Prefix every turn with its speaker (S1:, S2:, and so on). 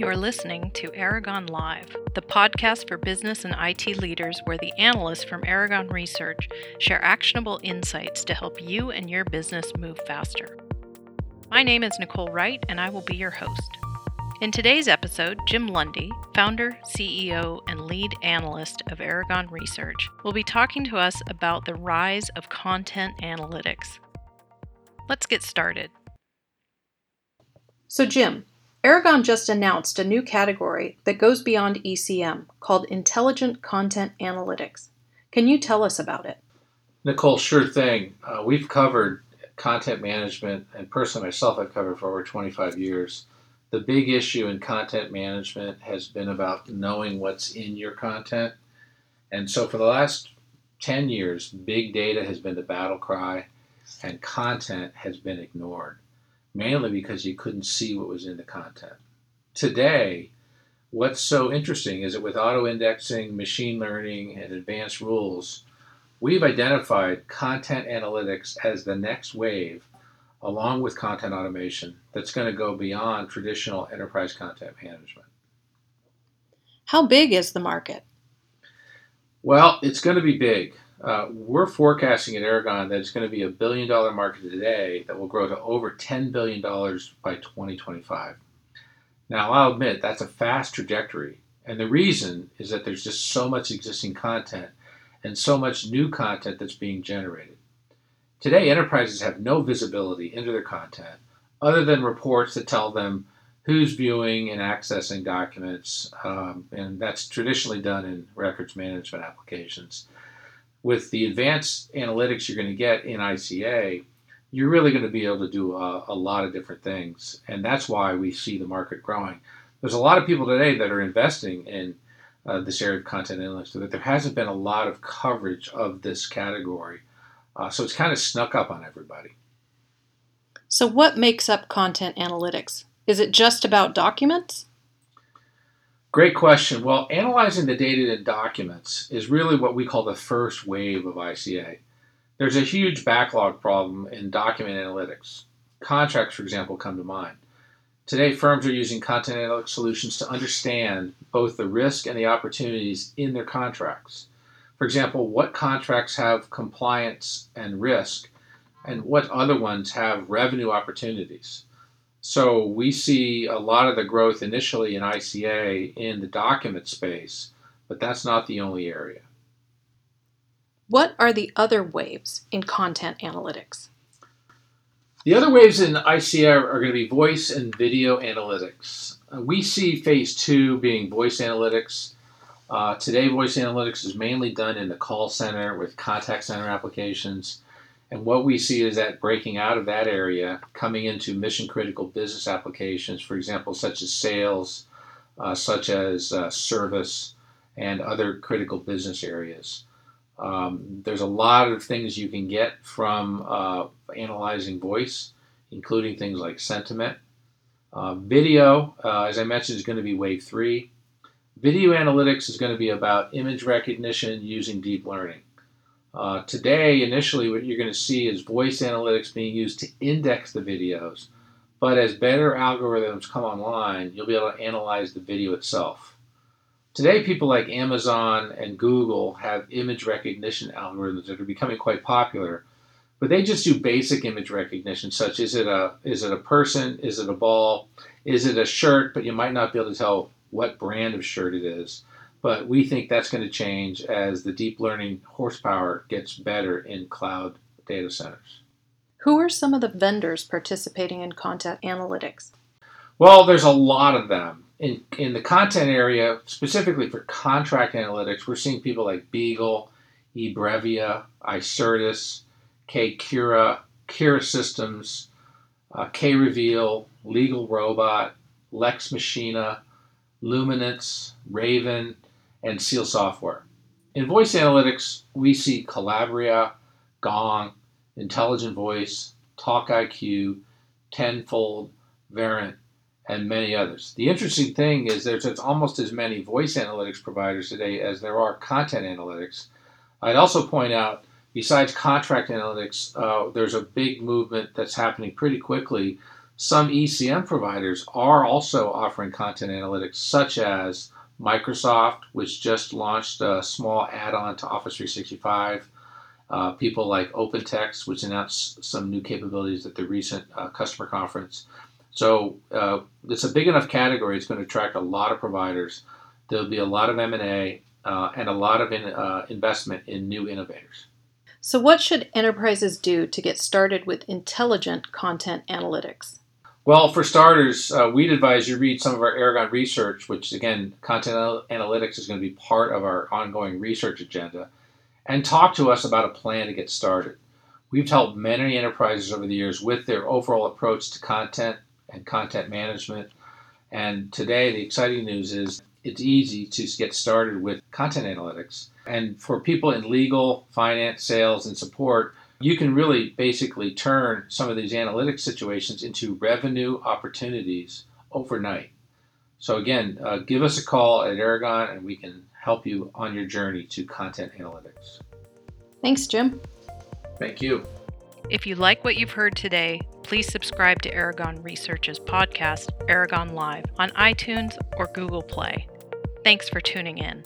S1: You're listening to Aragon Live, the podcast for business and IT leaders where the analysts from Aragon Research share actionable insights to help you and your business move faster. My name is Nicole Wright, and I will be your host. In today's episode, Jim Lundy, founder, CEO, and lead analyst of Aragon Research, will be talking to us about the rise of content analytics. Let's get started. So, Jim, Aragon just announced a new category that goes beyond ECM called Intelligent Content Analytics. Can you tell us about it?
S2: Nicole, sure thing. Uh, we've covered content management, and personally myself, I've covered for over 25 years. The big issue in content management has been about knowing what's in your content. And so for the last 10 years, big data has been the battle cry, and content has been ignored mainly because you couldn't see what was in the content. Today, what's so interesting is that with auto indexing, machine learning, and advanced rules, we've identified content analytics as the next wave, along with content automation, that's going to go beyond traditional enterprise content management.
S1: How big is the market?
S2: Well, it's going to be big. Uh, we're forecasting at Aragon that it's going to be a billion dollar market today that will grow to over $10 billion by 2025. Now, I'll admit that's a fast trajectory. And the reason is that there's just so much existing content and so much new content that's being generated. Today, enterprises have no visibility into their content other than reports that tell them who's viewing and accessing documents, um, and that's traditionally done in records management applications with the advanced analytics you're going to get in ICA, you're really going to be able to do a, a, lot of different things. And that's why we see the market growing. There's a lot of people today that are investing in uh, this area of content analytics, so that there hasn't been a lot of coverage of this category. Uh, so it's kind of snuck up on everybody.
S1: So, what makes up content analytics? Is it just about documents?
S2: Great question. Well, analyzing the data in documents is really what we call the first wave of ICA. There's a huge backlog problem in document analytics. Contracts, for example, come to mind. Today, firms are using content analytics solutions to understand both the risk and the opportunities in their contracts. For example, what contracts have compliance and risk, and what other ones have revenue opportunities. So we see a lot of the growth initially in ICA in the document space, but that's not the only area.
S1: What are the other waves in content analytics?
S2: The other waves in ICA are going to be voice and video analytics. Uh, we see phase two being voice analytics. Uh, today, voice analytics is mainly done in the call center with contact center applications. And what we see is that breaking out of that area, coming into mission critical business applications, for example, such as sales, uh, such as uh, service, and other critical business areas. Um, there's a lot of things you can get from uh, analyzing voice, including things like sentiment. Uh, video, uh, as I mentioned, is going to be wave three. Video analytics is going to be about image recognition using deep learning. Uh, today, initially, what you're going to see is voice analytics being used to index the videos. But as better algorithms come online, you'll be able to analyze the video itself. Today, people like Amazon and Google have image recognition algorithms that are becoming quite popular, but they just do basic image recognition, such is it a is it a person, is it a ball, is it a shirt, but you might not be able to tell what brand of shirt it is. But we think that's going to change as the deep learning horsepower gets better in cloud data centers.
S1: Who are some of the vendors participating in content analytics?
S2: Well, there's a lot of them. In, in the content area, specifically for contract analytics, we're seeing people like Beagle, eBrevia, Icertis, kCura, Kira Systems, uh, K-Reveal, Legal Robot, Lex Machina, Luminance, RAVN, and Seal Software. In voice analytics, we see Calabrio, Gong, Intelligent Voice, TalkIQ, Tenfold, Verint, and many others. The interesting thing is there's almost as many voice analytics providers today as there are content analytics. I'd also point out, besides contract analytics, uh, there's a big movement that's happening pretty quickly Some ECM providers are also offering content analytics, such as Microsoft, which just launched a small add on to Office 365. Uh, people like OpenText, which announced some new capabilities at the recent uh, customer conference. So uh, it's a big enough category. It's going to attract a lot of providers. There'll be a lot of M&A uh, and a lot of in, uh, investment in new innovators.
S1: So, what should enterprises do to get started with intelligent content analytics?
S2: Well, for starters, uh, we'd advise you read some of our Aragon research, which again, content analytics is going to be part of our ongoing research agenda, and talk to us about a plan to get started. We've helped many enterprises over the years with their overall approach to content and content management. And today, the exciting news is it's easy to get started with content analytics. And for people in legal, finance, sales, and support, you can really basically turn some of these analytics situations into revenue opportunities overnight. So, again, uh, give us a call at Aragon and we can help you on your journey to content analytics.
S1: Thanks, Jim.
S2: Thank you.
S1: If you like what you've heard today, please subscribe to Aragon Research's podcast, Aragon Live, on iTunes or Google Play. Thanks for tuning in.